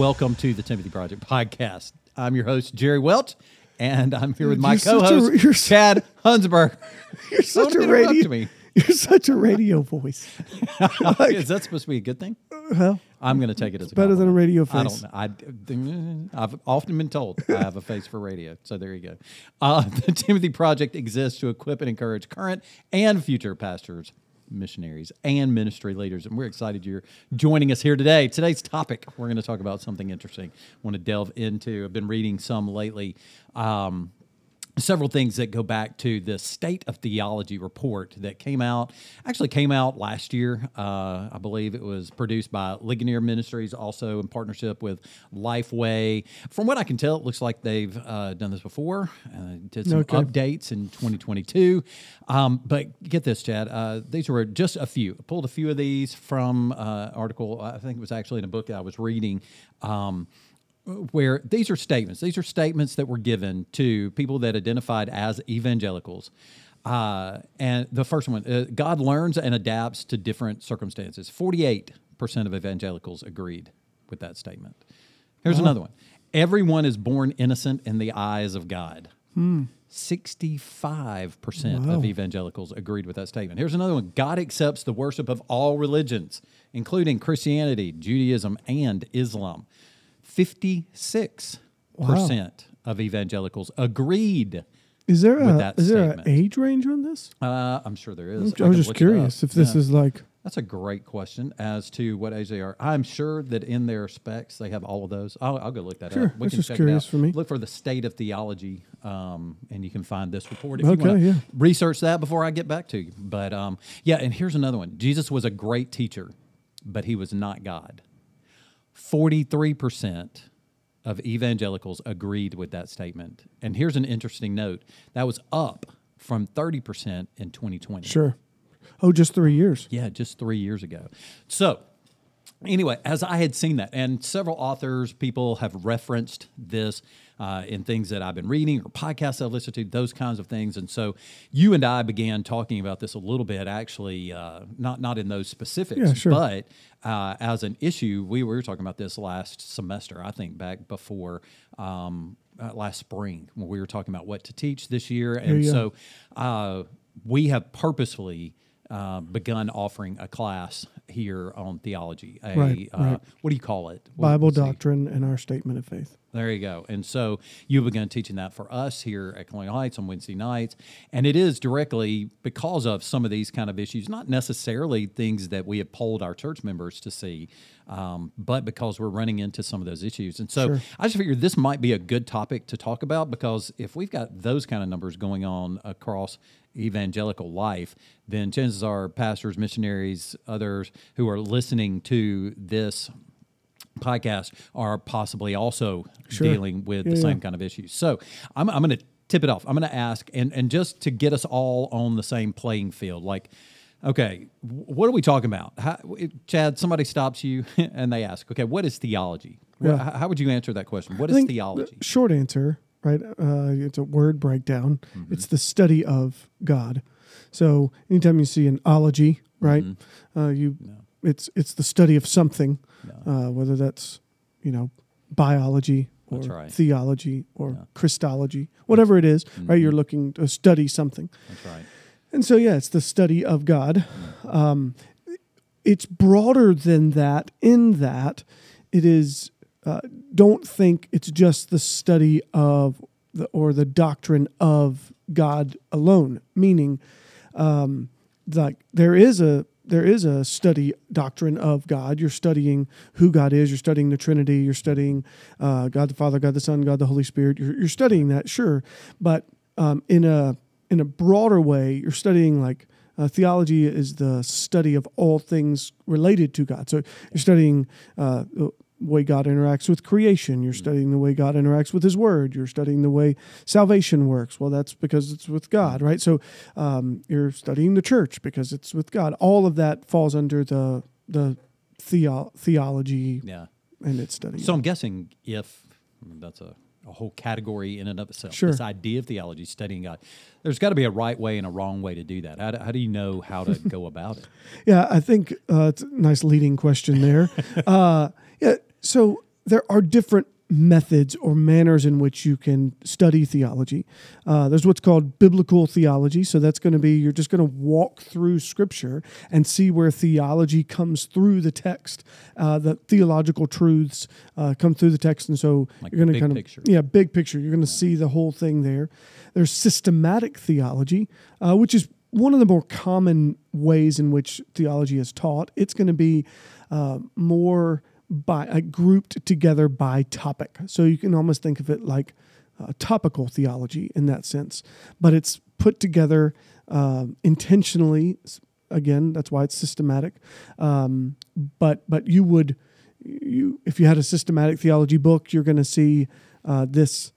welcome to the Timothy Project podcast. I'm your host, Jerry Welch, and I'm here with my You're co-host, you're su- Chad Hunsberg. You're such Don't a radio. me. You're such a radio voice. Is that supposed to be a good thing? Well, I'm going to take it as a better than a radio I face. don't know. I, I've often been told I have a face for radio. So there you go. Uh, the Timothy Project exists to equip and encourage current and future pastors, missionaries, and ministry leaders. And we're excited you're joining us here today. Today's topic, we're going to talk about something interesting. I want to delve into. I've been reading some lately. Um, several things that go back to the state of theology report that came out actually came out last year. Uh, i believe it was produced by ligonier ministries also in partnership with lifeway. From what i can tell it looks like they've uh, done this before uh, did some Okay. updates in 2022 um, but get this chad uh, these were just a few. I pulled a few of these from uh, article i think it was actually in a book that i was reading. Um, where these are statements. These are statements that were given to people that identified as evangelicals. Uh, and the first one, uh, God learns and adapts to different circumstances. 48% of evangelicals agreed with that statement. Here's another one Everyone is born innocent in the eyes of God. 65% of evangelicals agreed with that statement. Here's another one God accepts the worship of all religions, including Christianity, Judaism, and Islam. 56% of evangelicals agreed. is there With a that is there an age range on this? Uh, I'm sure there is. I was just curious if this Yeah. is like That's a great question as to what age they are. I'm sure that in their specs they have all of those. I'll, I'll go look that Sure, up. We that's can just check curious it out. for me. Look for the state of theology, um, and you can find this report if Okay, you want to yeah. research that before I get back to you. But um, yeah, and here's another one. Jesus was a great teacher, but he was not God. Forty-three percent of evangelicals agreed with that statement. And here's an interesting note: that was up from thirty percent in 2020. sure. Oh, just three years. Yeah, just three years ago. So, anyway, as I had seen that, and several authors, people have referenced this uh, in things that I've been reading or podcasts I've listened to, those kinds of things. And so, you and I began talking about this a little bit, actually, uh, not not in those specifics, Yeah, sure. but uh, as an issue. We were talking about this last semester, I think, back before. Um, uh, last spring, when we were talking about what to teach this year, and yeah. so uh, we have purposefully uh, begun offering a class here on theology. A, Right, uh, right. What do you call it? What- Bible doctrine and our statement of faith. There you go. And so you've begun teaching that for us here at Colonial Heights on Wednesday nights. And it is directly because of some of these kind of issues, not necessarily things that we have polled our church members to see, um, but because we're running into some of those issues. And so Sure. I just figured this might be a good topic to talk about because if we've got those kind of numbers going on across evangelical life, then chances are pastors, missionaries, others who are listening to this podcast are possibly also Sure. dealing with the same yeah. kind of issues. So I'm, I'm going to tip it off. I'm going to ask, and, and just to get us all on the same playing field, like, okay, what are we talking about? How, Chad, somebody stops you and they ask, okay, what is theology? Yeah. How, how would you answer that question? What I is theology? the Short answer, right? Uh, it's a word breakdown. Mm-hmm. It's the study of God. So anytime you see an ology, right? Mm-hmm. Uh, you, it's it's the study of something, uh, whether that's you know biology or right. theology or Christology, whatever it is, right? You're Mm-hmm. looking to study something. That's right. And so, yeah, it's the study of God. Um, it's broader than that, in that it is, uh, don't think it's just the study of the, or the doctrine of God alone, meaning, um, like there is a there is a study doctrine of God. You're studying who God is. You're studying the Trinity. You're studying uh, God the Father, God the Son, God the Holy Spirit. You're, you're studying that, sure, but um, in a in a broader way, you're studying like uh, theology is the study of all things related to God. So you're studying uh, way God interacts with creation. You're studying the way God interacts with His Word. You're studying the way salvation works. Well, that's because it's with God, right? So um, you're studying the church because it's with God. All of that falls under the the theo- theology Yeah. and its study. So I'm guessing if I mean, that's a, a whole category in and of itself, Sure. this idea of theology, studying God, there's got to be a right way and a wrong way to do that. How do, how do you know how to go about it? Yeah, I think uh, it's a nice leading question there. uh, yeah, so there are different methods or manners in which you can study theology. Uh, there's what's called biblical theology. So that's going to be you're just going to walk through Scripture and see where theology comes through the text. Uh, the theological truths uh, come through the text, and so Like you're going to kind of picture. yeah, big picture. You're going to see the whole thing there. There's systematic theology, uh, which is one of the more common ways in which theology is taught. It's going to be uh, more by uh, grouped together by topic. So you can almost think of it like uh, topical theology in that sense, but it's put together uh, intentionally. Again, that's why it's systematic. Um, but but you would you if you had a systematic theology book, you're going to see uh, this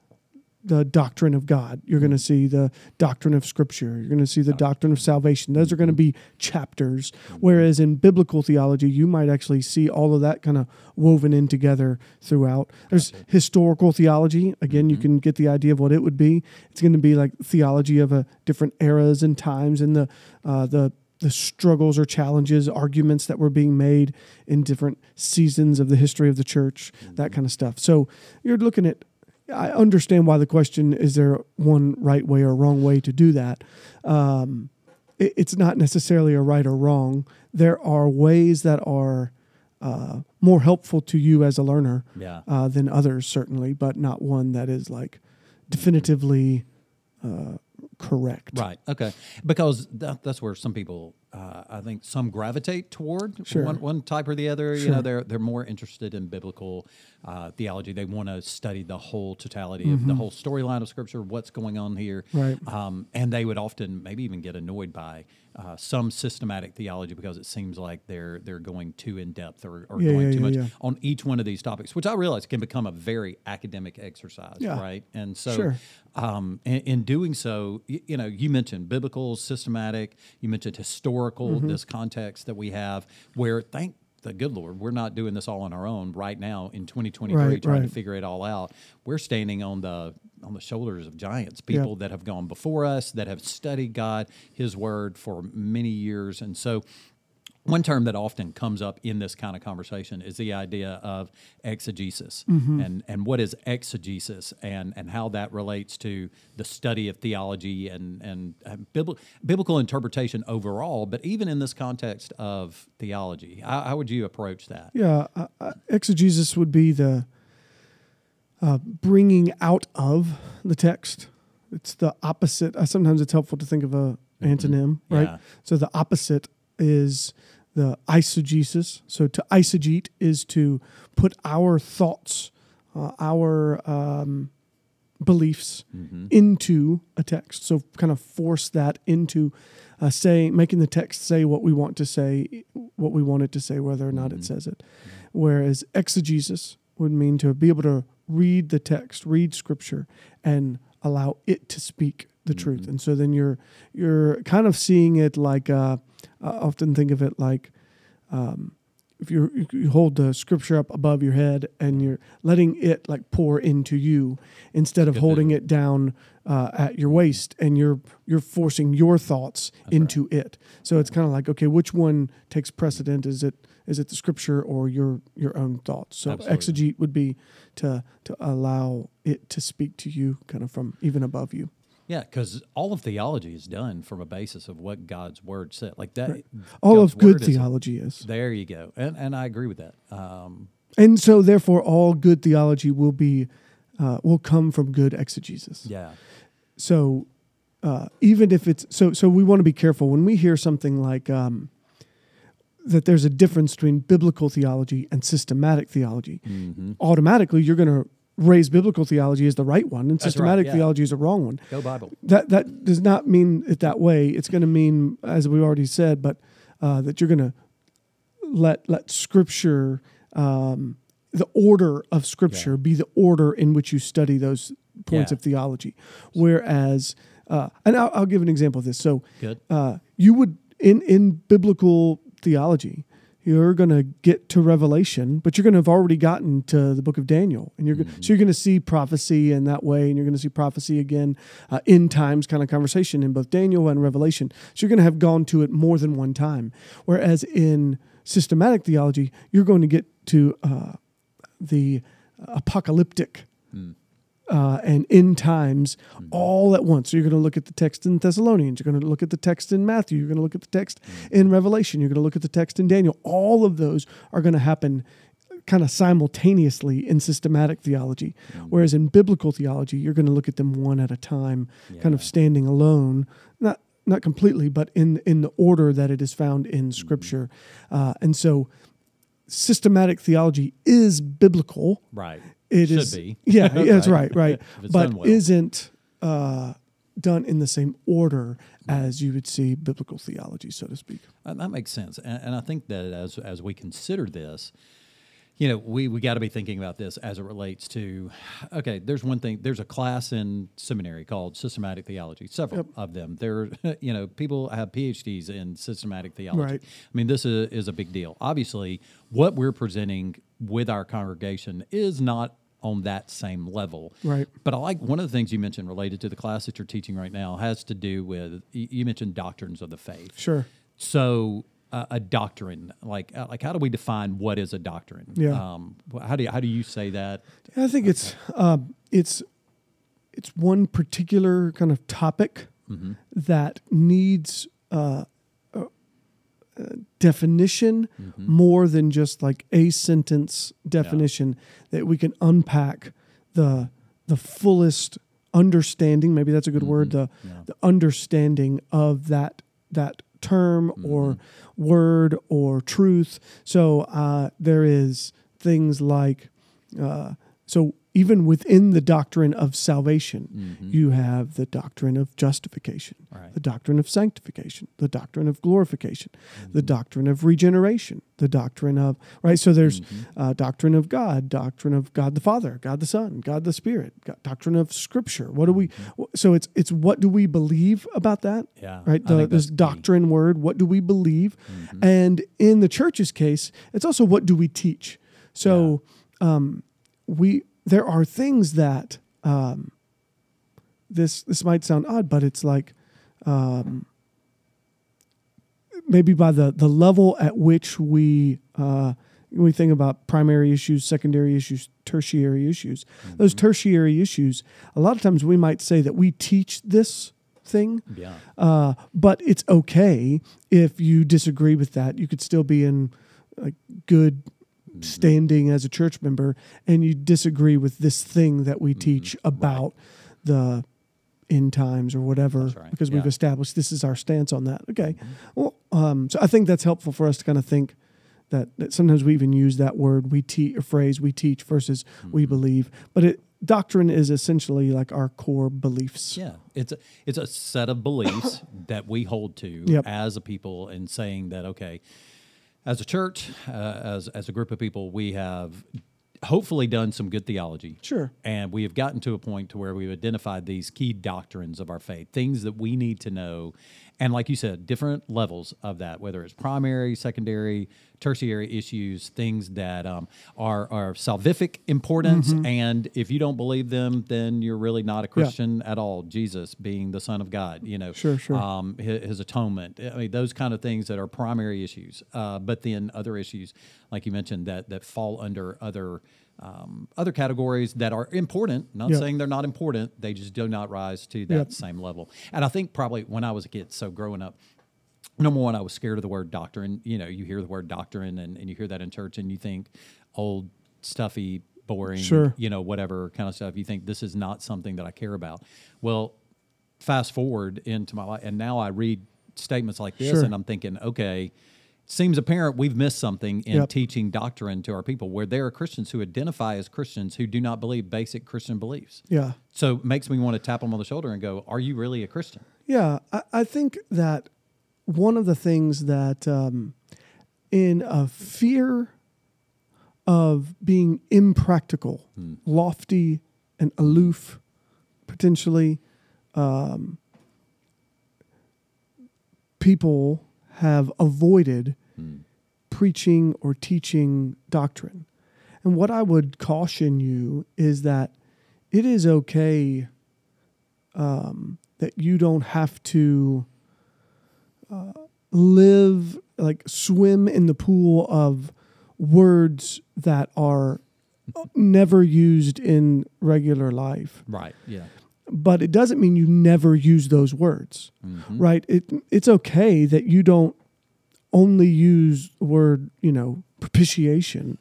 the doctrine of God. You're going to mm-hmm. see the doctrine of Scripture. You're going to see the doctrine of salvation. Those are going to be chapters. Mm-hmm. Whereas in biblical theology, you might actually see all of that kind of woven in together throughout. There's historical theology. Again, you mm-hmm. can get the idea of what it would be. It's going to be like theology of a different eras and times and the uh, the the struggles or challenges, arguments that were being made in different seasons of the history of the church, that kind of stuff. So you're looking at I understand why the question is there one right way or wrong way to do that. Um, it, it's not necessarily a right or wrong. There are ways that are uh, more helpful to you as a learner Yeah. uh, than others, certainly, but not one that is like definitively uh, correct. Right. Okay. Because that, that's where some people, uh, I think, some gravitate toward Sure. one, one type or the other. You know, they're they're more interested in biblical uh, theology. They want to study the whole totality of the whole storyline of Scripture, what's going on here. Mm-hmm. Right. Um, and they would often maybe even get annoyed by uh, some systematic theology because it seems like they're they're going too in depth or, or Yeah, going yeah, too yeah, much on each one of these topics, which I realize can become a very academic exercise. Right. And so Sure. um, in, in doing so, you, you know, you mentioned biblical, systematic, you mentioned historical, Mm-hmm. this context that we have where, thank the good Lord, we're not doing this all on our own right now in 2023, Right, trying right. to figure it all out. We're standing on the on the shoulders of giants, people that have gone before us, that have studied God, His Word for many years, and so one term that often comes up in this kind of conversation is the idea of exegesis Mm-hmm. and, and what is exegesis and, and how that relates to the study of theology and, and bibl- biblical interpretation overall, but even in this context of theology. How, how would you approach that? Yeah, uh, uh, exegesis would be the uh, bringing out of the text. It's the opposite. Uh, sometimes it's helpful to think of a antonym, right? Yeah. So the opposite is the eisegesis. So to eisegete is to put our thoughts, uh, our um, beliefs into a text. So kind of force that into uh, saying, making the text say what we want to say, what we want it to say, whether or not it says it. Whereas exegesis would mean to be able to read the text, read scripture, and allow it to speak the truth. And so then you're you're kind of seeing it like uh, I often think of it like um, if you you hold the scripture up above your head and you're letting it like pour into you instead of Good holding it down uh, at your waist and you're you're forcing your thoughts into it. So it's kind of like okay, which one takes precedent? Is it is it the scripture or your your own thoughts? So Absolutely. exegete would be to to allow it to speak to you kind of from even above you. Yeah, because all of theology is done from a basis of what God's Word said. Like that. All God's of good is- theology is. There you go, and and I agree with that. Um, And so, therefore, all good theology will be uh, will come from good exegesis. yeah, So, uh, even if it's so, so we want to be careful when we hear something like um, that. There's a difference between biblical theology and systematic theology. Mm-hmm. Automatically, you're going to raise biblical theology as the right one, and That's right, systematic yeah. theology is the wrong one. go Bible. That that does not mean it that way. It's going to mean, as we already said, but uh, that you're going to let let Scripture, um, the order of Scripture, Yeah. be the order in which you study those points Yeah. of theology. Whereas, uh, and I'll, I'll give an example of this. So, Good. uh, you would in in biblical theology. You're going to get to Revelation, but you're going to have already gotten to the book of Daniel, and you're go- so you're going to see prophecy in that way, and you're going to see prophecy again, uh, in times kind of conversation in both Daniel and Revelation. So you're going to have gone to it more than one time. Whereas in systematic theology, you're going to get to uh, the apocalyptic uh, and end times all at once. So you're going to look at the text in Thessalonians, you're going to look at the text in Matthew, you're going to look at the text in Revelation, you're going to look at the text in Daniel. All of those are going to happen kind of simultaneously in systematic theology. Whereas in biblical theology, you're going to look at them one at a time, kind of standing alone. Not not completely, but in in the order that it is found in Scripture. Uh, and so, systematic theology is biblical. Right. It Should is- be. Yeah, that's right, right. It's but well. isn't uh, done in the same order as you would see biblical theology, so to speak. Uh, That makes sense, and, and I think that as as we consider this, you know, we we got to be thinking about this as it relates to. Okay, there's one thing. There's a class in seminary called systematic theology. Several of them. There, you know, people have PhDs in systematic theology. Right. I mean, this is, is a big deal. Obviously, what we're presenting with our congregation is not on that same level. Right. But I like one of the things you mentioned related to the class that you're teaching right now has to do with you mentioned doctrines of the faith. Sure. So uh, a doctrine, like uh, like how do we define what is a doctrine? Yeah. Um, how do you, how do you say that? I think it's um, it's it's one particular kind of topic Mm-hmm. that needs uh, definition Mm-hmm. more than just like a sentence definition that we can unpack the the fullest understanding. Maybe that's a good word. The Mm-hmm. Yeah. the understanding of that that term Mm-hmm. or word or truth. So uh, there is things like uh, so even within the doctrine of salvation, mm-hmm. you have the doctrine of justification, Right. the doctrine of sanctification, the doctrine of glorification, the mm-hmm. doctrine of regeneration, the doctrine of right. So there's mm-hmm. uh, doctrine of God, doctrine of God the Father, God the Son, God the Spirit, God, doctrine of Scripture. What do we? So it's it's what do we believe about that? Yeah, right. The, this that's key. doctrine word. What do we believe? And in the church's case, it's also what do we teach. So um, we there are things that um, this this might sound odd, but it's like um, maybe by the the level at which we uh, we think about primary issues, secondary issues, tertiary issues, those tertiary issues, a lot of times we might say that we teach this thing, Yeah. uh, but it's okay if you disagree with that. You could still be in like good Mm-hmm. standing as a church member, and you disagree with this thing that we mm-hmm. teach about the end times or whatever, right. because we've established this is our stance on that. Okay, mm-hmm. well, um, so I think that's helpful for us to kind of think. That, that sometimes we even use that word we teach or phrase we teach versus we believe. But it doctrine is essentially like our core beliefs. Yeah, it's a it's a set of beliefs that we hold to Yep. as a people, and saying that okay, as a church, uh, as as a group of people, we have hopefully done some good theology. Sure. And we have gotten to a point to where we've identified these key doctrines of our faith, things that we need to know. And like you said, different levels of that, whether it's primary, secondary, tertiary issues, things that um, are, are salvific importance. Mm-hmm. And if you don't believe them, then you're really not a Christian at all. Jesus being the Son of God, you know, Sure, sure. um, his, his atonement. I mean, those kind of things that are primary issues. Uh, but then other issues, like you mentioned, that that fall under other um, other categories that are important. Not Yeah. saying they're not important. They just do not rise to that Yep. same level. And I think probably when I was a kid, so growing up. Number one, I was scared of the word doctrine. You know, you hear the word doctrine and, and you hear that in church and you think old, stuffy, boring, Sure. you know, whatever kind of stuff. You think this is not something that I care about. Well, fast forward into my life, and now I read statements like this, Sure. and I'm thinking, okay, seems apparent we've missed something in Yep. teaching doctrine to our people, where there are Christians who identify as Christians who do not believe basic Christian beliefs. yeah So it makes me want to tap them on the shoulder and go, "Are you really a Christian?" Yeah, I, I think that one of the things that, um, in a fear of being impractical, lofty, and aloof, potentially, um, people have avoided preaching or teaching doctrine. And what I would caution you is that it is okay um, that you don't have to uh, live like swim in the pool of words that are never used in regular life. Right. Yeah. But it doesn't mean you never use those words, Mm-hmm. right? It it's okay that you don't only use the word, you know, propitiation,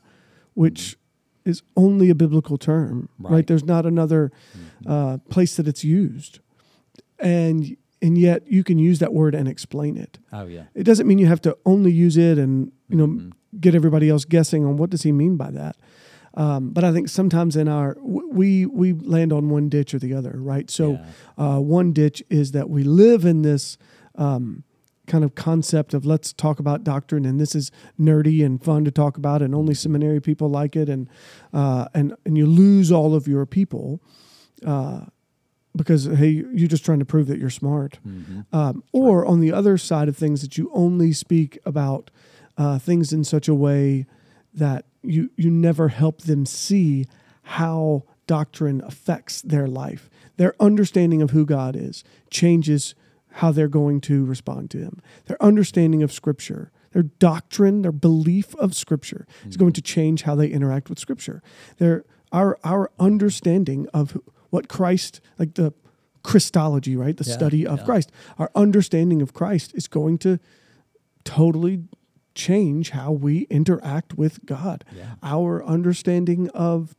which is only a biblical term, right? Right. There's not another uh, place that it's used, and and yet you can use that word and explain it. Oh yeah. It doesn't mean you have to only use it and you know Mm-hmm. get everybody else guessing on what does he mean by that. Um, but I think sometimes in our we we land on one ditch or the other, right? So uh, one ditch is that we live in this um, kind of concept of let's talk about doctrine, and this is nerdy and fun to talk about, and only seminary people like it, and uh, and and you lose all of your people. Uh, because hey, you're just trying to prove that you're smart, um, or on the other side of things, that you only speak about uh, things in such a way that you you never help them see how doctrine affects their life. Their understanding of who God is changes how they're going to respond to Him. Their understanding of Scripture, their doctrine, their belief of Scripture is going mm-hmm. to change how they interact with Scripture. Their our our understanding of what Christ, like the Christology, right, the Yeah, study of yeah. Christ, our understanding of Christ is going to totally change how we interact with God. Yeah. Our understanding of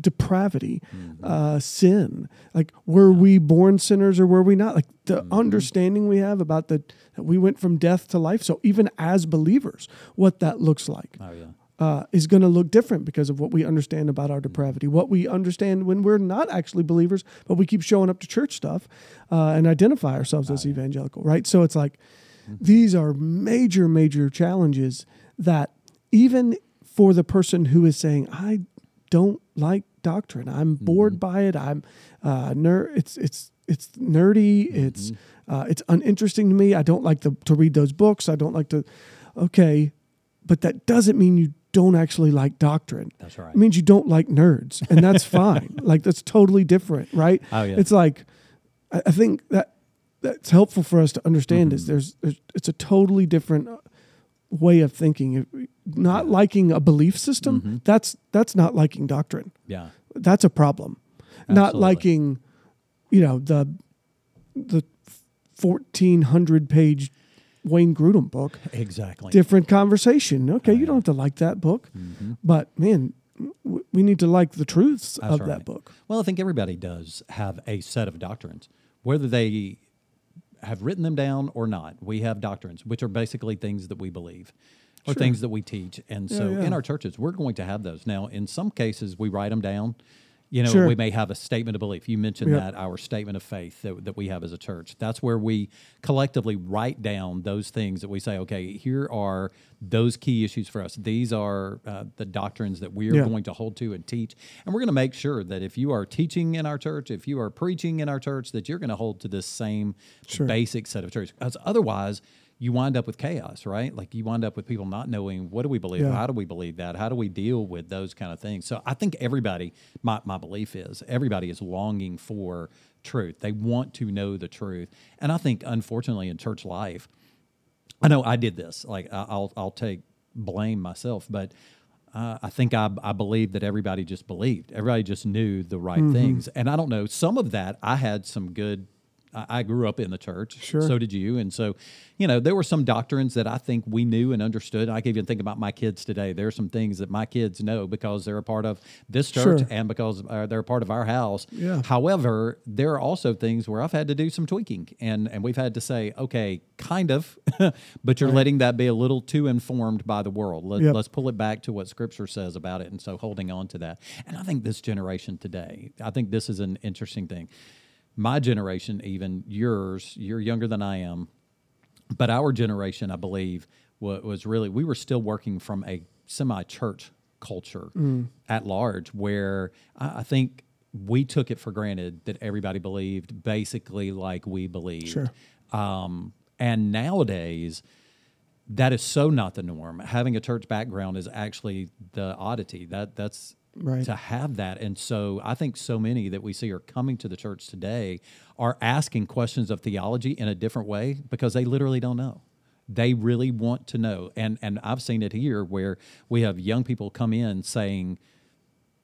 depravity, Mm-hmm. uh, sin. Like, were we born sinners or were we not? Like the Mm-hmm. understanding we have about the that we went from death to life. So even as believers, what that looks like Oh yeah. uh, is going to look different because of what we understand about our depravity, what we understand when we're not actually believers, but we keep showing up to church stuff uh, and identify ourselves as evangelical, right? So it's like these are major, major challenges that even for the person who is saying, I don't like doctrine, I'm bored by it, I'm uh, ner- it's it's it's nerdy, it's uh, it's uninteresting to me. I don't like the, to read those books. I don't like to. Okay, but that doesn't mean you don't actually like doctrine. That's right. It means you don't like nerds, and that's fine. Like that's totally different, right? Oh, yeah. It's like I think that that's helpful for us to understand Mm-hmm. is there's, there's it's a totally different way of thinking. Not liking a belief system Mm-hmm. that's that's not liking doctrine. Yeah. That's a problem. Not liking, you know the the fourteen hundred page Wayne Grudem book Exactly. different conversation. Okay, you don't have to like that book, but man, we need to like the truths That's of right. that book. Well, I think everybody does have a set of doctrines, whether they have written them down or not. We have doctrines, which are basically things that we believe or things that we teach. And so yeah. in our churches, we're going to have those. Now, in some cases, we write them down. You know, Sure. we may have a statement of belief. You mentioned Yep. that our statement of faith that, that we have as a church. That's where we collectively write down those things that we say, okay, here are those key issues for us. These are uh, the doctrines that we are Yeah. going to hold to and teach. And we're going to make sure that if you are teaching in our church, if you are preaching in our church, that you're going to hold to this same Sure. basic set of truths. Because otherwise, you wind up with chaos, right? Like you wind up with people not knowing what do we believe, Yeah. how do we believe that, how do we deal with those kind of things. So I think everybody, my, my belief is everybody is longing for truth. They want to know the truth. And I think unfortunately in church life, I know I did this. Like I- I'll I'll take blame myself, but uh, I think I I believe that everybody just believed. Everybody just knew the right Mm-hmm. things, and I don't know. Some of that I had some good. I grew up in the church. Sure. So did you, and so you know there were some doctrines that I think we knew and understood. I can even think about my kids today. There are some things that my kids know because they're a part of this church Sure. and because uh, they're a part of our house. Yeah. However, there are also things where I've had to do some tweaking, and and we've had to say, okay, kind of, but you're letting that be a little too informed by the world. Let, Yep. Let's pull it back to what Scripture says about it, and so holding on to that. And I think this generation today, I think this is an interesting thing. My generation, even yours, you're younger than I am, but our generation, I believe, was, was really we were still working from a semi-church culture at large, where I, I think we took it for granted that everybody believed basically like we believed. Sure. Um, and nowadays, that is so not the norm. Having a church background is actually the oddity. That that's Right. to have that. And so I think so many that we see are coming to the church today are asking questions of theology in a different way because they literally don't know. They really want to know. And and I've seen it here where we have young people come in saying,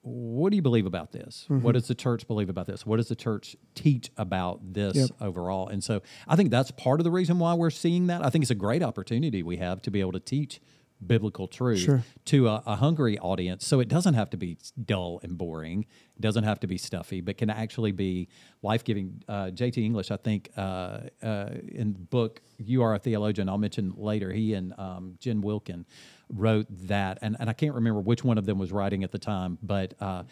what do you believe about this? Mm-hmm. What does the church believe about this? What does the church teach about this Yep. overall? And so I think that's part of the reason why we're seeing that. I think it's a great opportunity we have to be able to teach biblical truth Sure. to a, a hungry audience. So it doesn't have to be dull and boring. It doesn't have to be stuffy, but can actually be life giving. Uh, JT English, I think, uh, uh, in the book "You Are a Theologian," I'll mention later. He and um, Jen Wilkin wrote that, and, and I can't remember which one of them was writing at the time, but uh,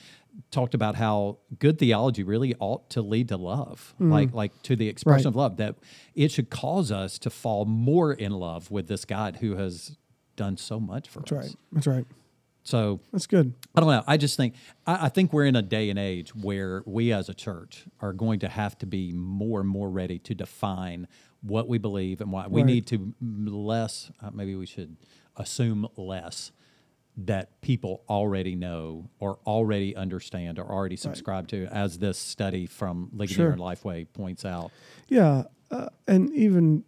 talked about how good theology really ought to lead to love, like like to the expression Right. of love. That it should cause us to fall more in love with this God who has done so much for That's us. right. That's right. So That's good. I don't know. I just think I, I think we're in a day and age where we as a church are going to have to be more and more ready to define what we believe and why we Right. need to less. Uh, maybe we should assume less that people already know or already understand or already subscribe to, as this study from Ligonier Sure. and Lifeway points out. Yeah, uh, and even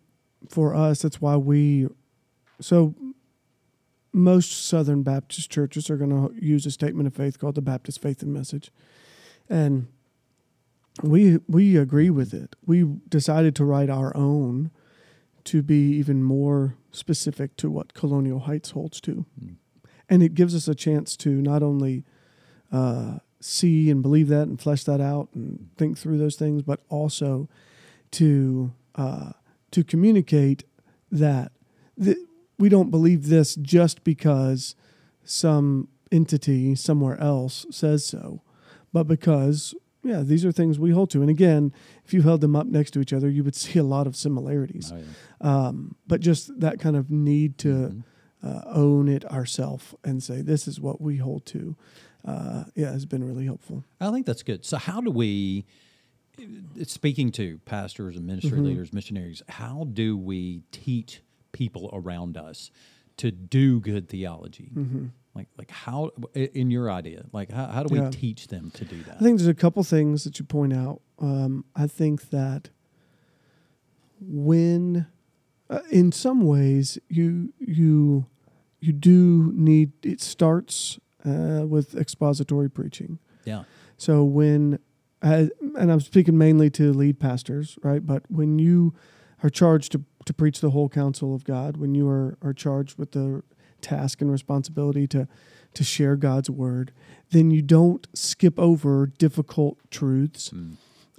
for us, that's why we. So, most Southern Baptist churches are going to use a statement of faith called the Baptist Faith and Message, and we we agree with it. We decided to write our own to be even more specific to what Colonial Heights holds to, and it gives us a chance to not only uh, see and believe that and flesh that out and think through those things, but also to uh, to communicate that th- we don't believe this just because some entity somewhere else says so, but because yeah, these are things we hold to. And again, if you held them up next to each other, you would see a lot of similarities. Oh, yeah. Um, but just that kind of need to Mm-hmm. uh, own it ourselves and say this is what we hold to. Uh, yeah, has been really helpful. I think that's good. So, how do we, speaking to pastors and ministry leaders, missionaries, how do we teach people around us to do good theology? Like, like how, in your idea, like how, how do we Yeah. teach them to do that? I think there's a couple things that you point out. Um, I think that when, uh, in some ways, you you you do need. It starts uh, with expository preaching. yeah. So when, uh, and I'm speaking mainly to lead pastors, right? But when you are charged to, to preach the whole counsel of God, when you are, are charged with the task and responsibility to to share God's word, then you don't skip over difficult truths.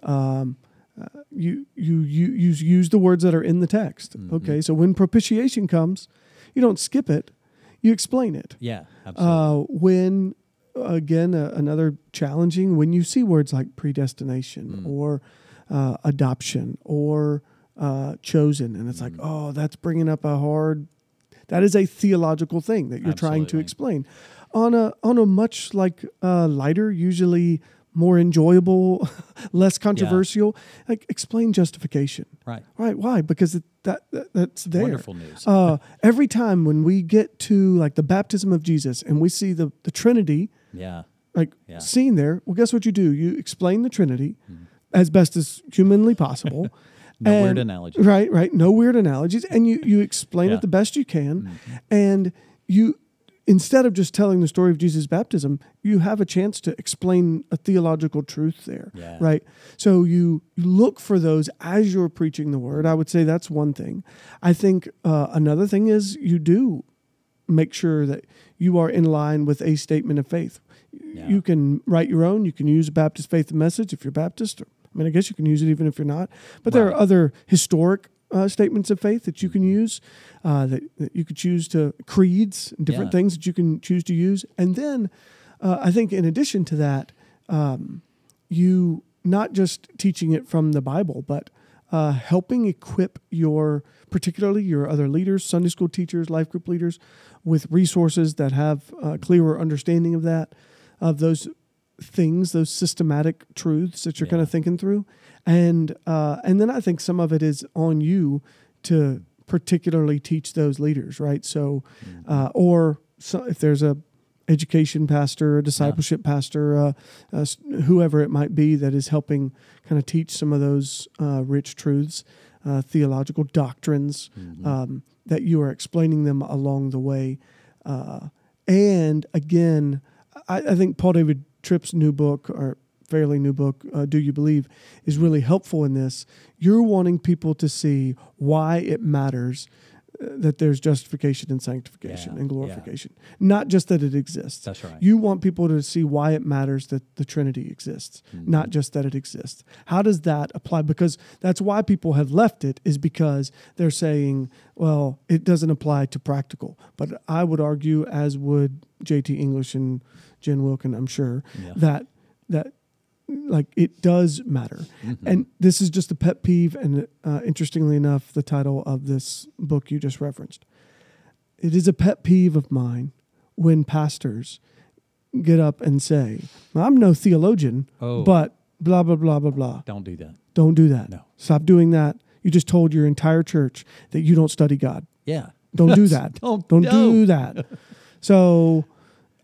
Um, uh, you, you you you use the words that are in the text. Okay, so when propitiation comes, you don't skip it, you explain it Yeah. Absolutely. uh, when again uh, another challenging when you see words like predestination or uh, adoption or uh, chosen and it's like oh that's bringing up a hard that is a theological thing that you're trying to explain on a on a much like uh, lighter usually more enjoyable less controversial like explain justification right. right why because it, that, that that's there Wonderful news. uh, every time when we get to like the baptism of Jesus and we see the, the Trinity yeah. like Yeah. seen there, well, guess what you do? You explain the Trinity as best as humanly possible. No weird analogies. Right, right. No weird analogies. And you, you explain Yeah. it the best you can. And you, instead of just telling the story of Jesus' baptism, you have a chance to explain a theological truth there. Yeah. Right. So you, you look for those as you're preaching the word. I would say that's one thing. I think uh, another thing is you do make sure that you are in line with a statement of faith. Yeah. You can write your own. You can use a Baptist faith message if you're Baptist. Or, I mean, I guess you can use it even if you're not. But there are other historic uh, statements of faith that you can use. Uh, that, that you could choose to creeds and different Yeah. things that you can choose to use. And then uh, I think in addition to that, um, you not just teaching it from the Bible, but uh, helping equip your, particularly your other leaders, Sunday school teachers, life group leaders, with resources that have a clearer understanding of that, of those things, those systematic truths that you're kind of thinking through, and uh, and then I think some of it is on you to particularly teach those leaders, right? So, uh, or so if there's a education pastor, a discipleship pastor, uh, uh, whoever it might be that is helping kind of teach some of those uh, rich truths, uh, theological doctrines, um, that you are explaining them along the way. Uh, and again, I, I think Paul David Tripp's new book or fairly new book, uh, Do You Believe, is really helpful in this. You're wanting people to see why it matters uh, that there's justification and sanctification Yeah, and yeah. glorification, not just that it exists. That's right. You want people to see why it matters that the Trinity exists, Mm-hmm. not just that it exists. How does that apply? Because that's why people have left it, is because they're saying, well, it doesn't apply to practical. But I would argue, as would JT English and Jen Wilkin, I'm sure, Yeah. that that like it does matter. Mm-hmm. And this is just a pet peeve. And uh, interestingly enough, the title of this book you just referenced. It is a pet peeve of mine when pastors get up and say, I'm no theologian, Oh. but blah, blah, blah, blah, blah. Don't do that. Don't do that. No. Stop doing that. You just told your entire church that you don't study God. Yeah. Don't do that. Don't Don't no. do that. So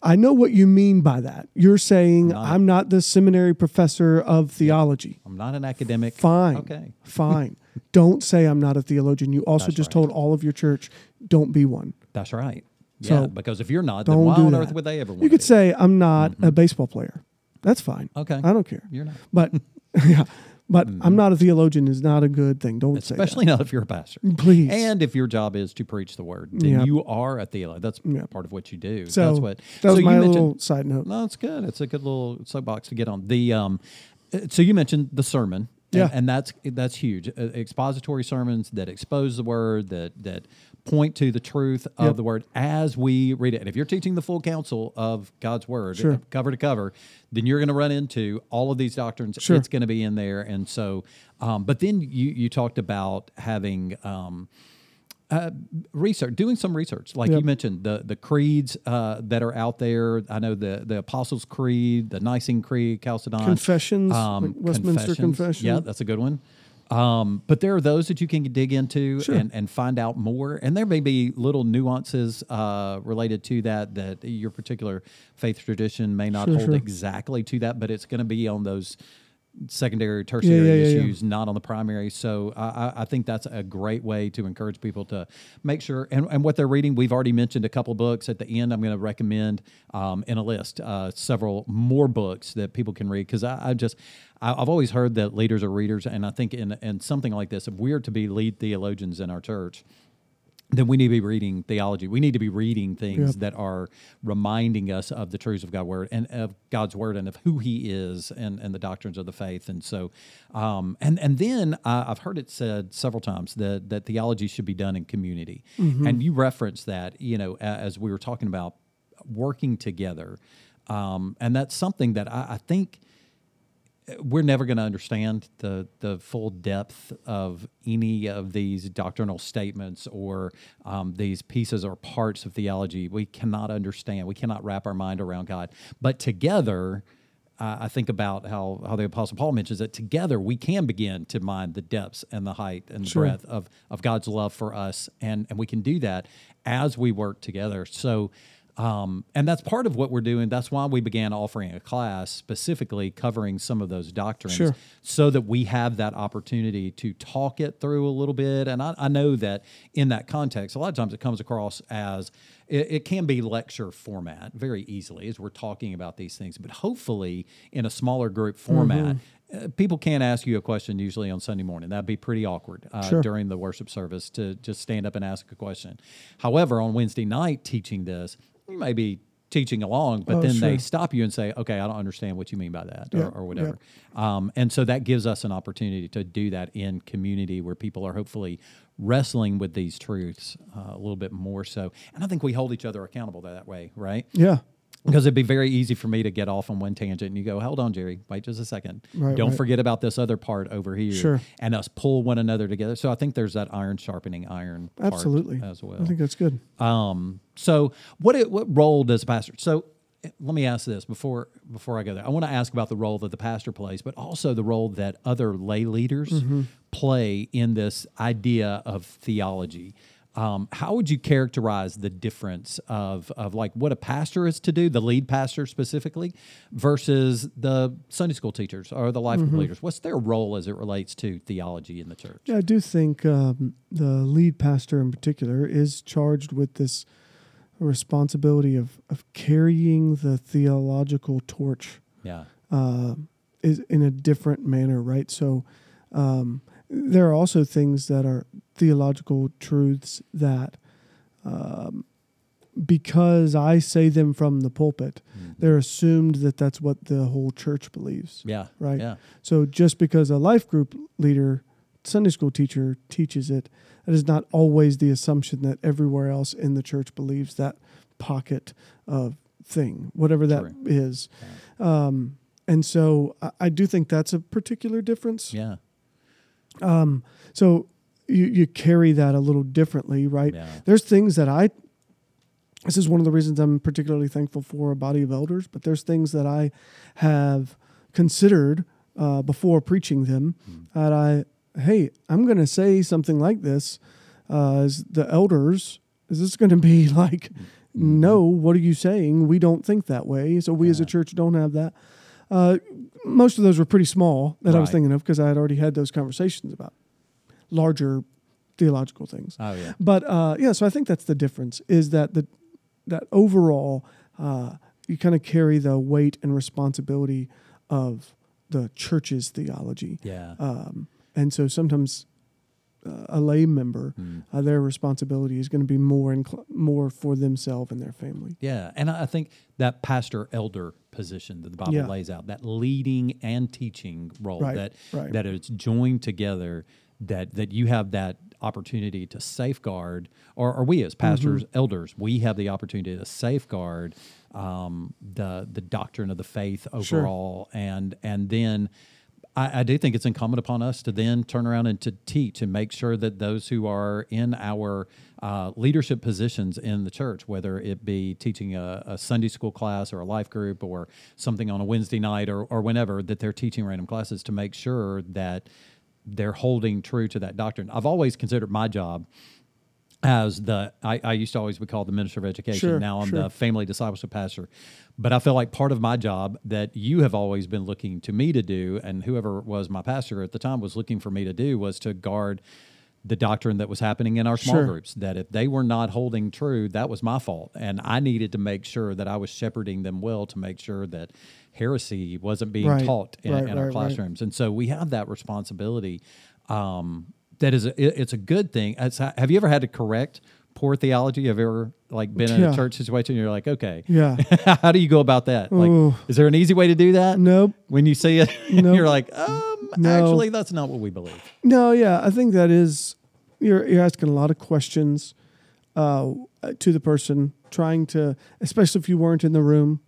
I know what you mean by that. You're saying not- I'm not the seminary professor of theology. I'm not an academic. Fine. Okay. Fine. don't say I'm not a theologian. You also That's just right. told all of your church, don't be one. That's right. So, yeah, because if you're not, then why on that. earth would they ever want You could to? say I'm not mm-hmm. a baseball player. That's fine. Okay. I don't care. You're not. But yeah, but I'm not a theologian is not a good thing. Don't Especially not if you're a pastor. Please. And if your job is to preach the word, then Yeah. you are a theologian. That's Yeah. part of what you do. so That's what. that was so my you little side note. No, it's good. It's a good little soapbox to get on. The um, uh, so you mentioned the sermon. And- Yeah. and, that's that's huge. Uh, expository sermons that expose the word that that point to the truth of Yep. the word as we read it. And if you're teaching the full counsel of God's word, Sure. cover to cover, then you're going to run into all of these doctrines. Sure. It's going to be in there, and so. Um, but then you you talked about having. Um, uh, research, doing some research, like Yep. you mentioned, the the creeds uh, that are out there. I know the the Apostles' Creed, the Nicene Creed, Chalcedon, Confessions, like Westminster Confession. Yeah, that's a good one. Um, but there are those that you can dig into Sure. and, and find out more. And there may be little nuances uh, related to that that your particular faith tradition may not Sure, hold sure. exactly to that, but it's going to be on those secondary, tertiary yeah, yeah, yeah. issues, not on the primary. So I, I- think that's a great way to encourage people to make sure and, and what they're reading. We've already mentioned a couple books at the end. I'm going to recommend um, in a list uh, several more books that people can read because I, I just I, I've always heard that leaders are readers, and I think in in something like this, if we're to be lead theologians in our church then we need to be reading theology. We need to be reading things Yep. that are reminding us of the truths of God's word and of God's word and of who He is and, and the doctrines of the faith. And so, um, and and then uh, I've heard it said several times that that theology should be done in community. And you referenced that, you know, as we were talking about working together, um, and that's something that I, I think we're never going to understand the the full depth of any of these doctrinal statements or um, these pieces or parts of theology. We cannot understand. We cannot wrap our mind around God. But together, uh, I think about how how the Apostle Paul mentions that together we can begin to mind the depths and the height and the Sure. breadth of of God's love for us, and and we can do that as we work together. So. Um, and that's part of what we're doing. That's why we began offering a class specifically covering some of those doctrines Sure. so that we have that opportunity to talk it through a little bit. And I, I know that in that context, a lot of times it comes across as it, it can be lecture format very easily as we're talking about these things. But hopefully, in a smaller group format, uh, people can't ask you a question usually on Sunday morning. That'd be pretty awkward uh, Sure. during the worship service to just stand up and ask a question. However, on Wednesday night teaching this, you may be teaching along, but Oh, then sure. they stop you and say, "Okay, I don't understand what you mean by that," Yeah, or, or whatever. Um, and so that gives us an opportunity to do that in community where people are hopefully wrestling with these truths uh, a little bit more so. And I think we hold each other accountable that way, right? Yeah. Because it'd be very easy for me to get off on one tangent and you go, hold on, Jerry, wait just a second. Right, Don't right. forget about this other part over here. Sure. And us pull one another together. So I think there's that iron sharpening iron part Absolutely. as well. I think that's good. Um, so what it, what role does a pastor? So let me ask this before before I go there. I want to ask about the role that the pastor plays, but also the role that other lay leaders Mm-hmm. play in this idea of theology. Um, how would you characterize the difference of, of like what a pastor is to do, the lead pastor specifically, versus the Sunday school teachers or the life Mm-hmm. leaders? What's their role as it relates to theology in the church? Yeah, I do think um, the lead pastor in particular is charged with this responsibility of, of carrying the theological torch Yeah. uh, is in a different manner, right? So um, there are also things that are theological truths that, um, because I say them from the pulpit, Mhm. they're assumed that that's what the whole church believes. Yeah. Right. Yeah. So just because a life group leader, Sunday school teacher teaches it, that is not always the assumption that everywhere else in the church believes that pocket of thing, whatever that True. is. Um, and so I, I do think that's a particular difference. Yeah. Um, so you, you carry that a little differently, right? Yeah. There's things that I, this is one of the reasons I'm particularly thankful for a body of elders, but there's things that I have considered uh, before preaching them that I, hey, I'm going to say something like this. Uh, as the elders, is this going to be like, no, what are you saying? We don't think that way. So we as a church don't have that. Uh, most of those were pretty small that I was thinking of because I had already had those conversations about larger theological things. Oh yeah. But uh, yeah, so I think that's the difference is that the that overall uh, you kind of carry the weight and responsibility of the church's theology, Yeah. um, and so sometimes uh, a lay member, Mm. uh, their responsibility is going to be more incl- more for themselves and their family. Yeah, and I think that pastor elder position that the Bible Yeah. lays out, that leading and teaching role, Right, that right. that it's joined together, that that you have that opportunity to safeguard, or, or we as pastors, Mm-hmm. elders, we have the opportunity to safeguard um, the the doctrine of the faith Sure. overall, and and then. I, I do think it's incumbent upon us to then turn around and to teach and make sure that those who are in our uh, leadership positions in the church, whether it be teaching a, a Sunday school class or a life group or something on a Wednesday night or, or whenever, that they're teaching random classes to make sure that they're holding true to that doctrine. I've always considered my job as the I, I used to always be called the minister of education. Sure, now I'm sure. the family discipleship pastor. But I feel like part of my job that you have always been looking to me to do, and whoever was my pastor at the time was looking for me to do, was to guard the doctrine that was happening in our small Sure. groups. That if they were not holding true, that was my fault. And I needed to make sure that I was shepherding them well to make sure that heresy wasn't being Right, taught in, right, in our right, classrooms. And so we have that responsibility. Um, that is, a, it- it's a good thing. It's, have you ever had to correct poor theology? Have you ever like been in Yeah. a church situation? And you're like, okay, Yeah. how do you go about that? Like, Ooh. is there an easy way to do that? nope. When you see it, Nope. you're like, um, No. actually, that's not what we believe. No, yeah, I think that is you're you're asking a lot of questions uh, to the person, trying to, especially if you weren't in the room,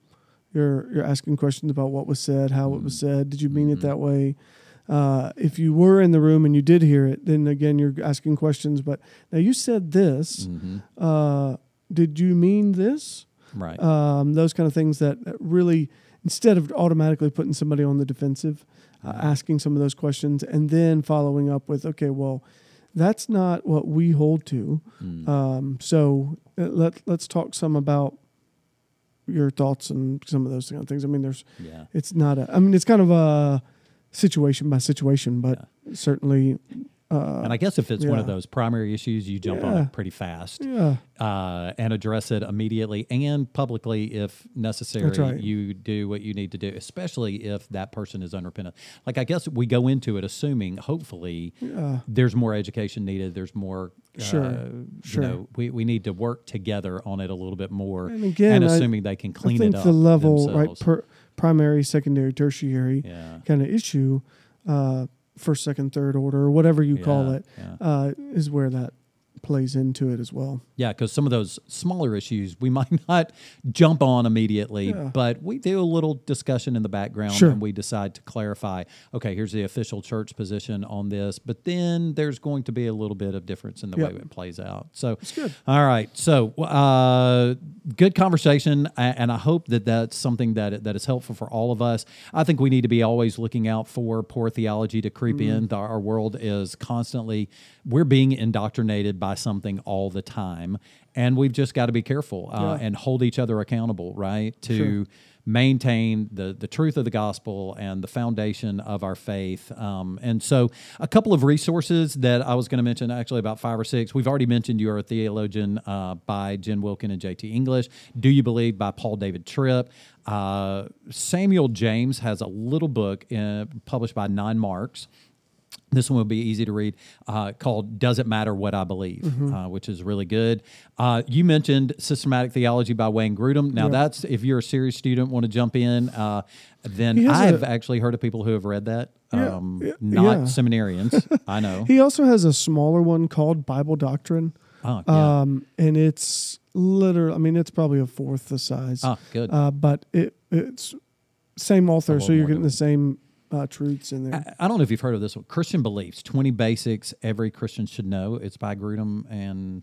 you're you're asking questions about what was said, how it was said, did you mean it that way? Uh, if you were in the room and you did hear it, then again you're asking questions. But now you said this. Mm-hmm. Uh, did you mean this? Right. um, those kind of things that, that really instead of automatically putting somebody on the defensive uh, asking some of those questions and then following up with okay well that's not what we hold to Mm. um, so uh, let, let's talk some about your thoughts and some of those kind of things i mean there's yeah. it's not a i mean it's kind of a situation by situation but certainly uh, And I guess if it's one of those primary issues, you jump on it pretty fast. yeah uh, and address it immediately and publicly if necessary. That's right. You do what you need to do, especially if that person is unrepentant. Like I guess we go into it assuming, hopefully, yeah there's more education needed. There's more. Sure, Uh, sure. You know, we, we need to work together on it a little bit more, And again, I- assuming they can clean I think it up. the level right themselves. per, primary secondary tertiary yeah. kind of issue, uh, first, second, third order, or whatever you call Yeah, it, yeah. uh, is where that plays into it as well. Yeah, because some of those smaller issues we might not jump on immediately, Yeah. but we do a little discussion in the background Sure. and we decide to clarify okay, here's the official church position on this, but then there's going to be a little bit of difference in the Yep. way it plays out. So, good. all right. So, uh, good conversation, and I hope that that's something that that is helpful for all of us. I think we need to be always looking out for poor theology to creep Mm-hmm. in. Our, our world is constantly we're being indoctrinated by something all the time, and we've just got to be careful uh, Yeah. and hold each other accountable, right? To Sure. maintain the the truth of the gospel and the foundation of our faith. Um, and so, a couple of resources that I was going to mention, actually about five or six. We've already mentioned "You Are a Theologian" uh, by Jen Wilkin and J.T. English. "Do You Believe" by Paul David Tripp. Uh, Samuel James has a little book uh, published by Nine Marks. This one will be easy to read, uh, called "Does It Matter What I Believe," Mm-hmm. uh, which is really good. Uh, you mentioned "Systematic Theology" by Wayne Grudem. Now, Yeah. that's if you're a serious student, want to jump in, uh, then I've a- actually heard of people who have read that. Yeah, Um, yeah, not seminarians, I know. He also has a smaller one called Bible Doctrine. Oh. Um, and it's literally, I mean, it's probably a fourth the size. oh, good. Uh, but it it's same author, so you're getting the same uh, truths in there. I, I don't know if you've heard of this one. Christian Beliefs: Twenty Basics Every Christian Should Know. It's by Grudem and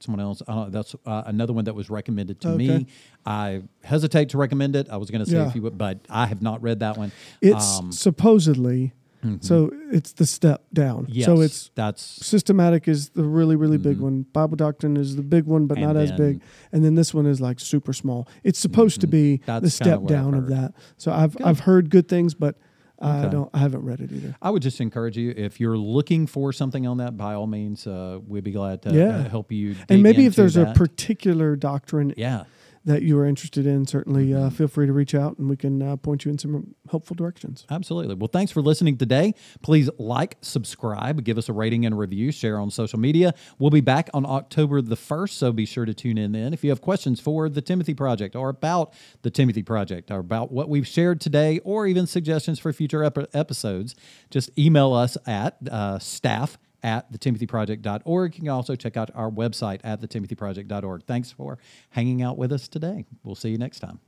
someone else. I don't know, that's uh, another one that was recommended to me. I hesitate to recommend it. I was going to say Yeah. if you would, but I have not read that one. It's Um, supposedly, so it's the step down. yes, So it's that's systematic is the really really big one. Bible doctrine is the big one, but Mm-hmm. And not as big. And then this one is like super small. It's supposed to be Mm-hmm. That's the step down of that. So I've I've heard good things, but I don't. I haven't read it either. I would just encourage you if you're looking for something on that, by all means, uh, we'd be glad to Yeah. uh, help you. And maybe if there's a particular doctrine yeah. That you are interested in, certainly Mm-hmm. uh, feel free to reach out and we can uh, point you in some helpful directions. Absolutely. Well, thanks for listening today. Please like, subscribe, give us a rating and review, share on social media. We'll be back on October the 1st, so be sure to tune in then. If you have questions for the Timothy Project or about the Timothy Project or about what we've shared today or even suggestions for future ep- episodes, just email us at uh, staff at thetimothyproject.org. You can also check out our website at thetimothyproject.org. Thanks for hanging out with us today. We'll see you next time.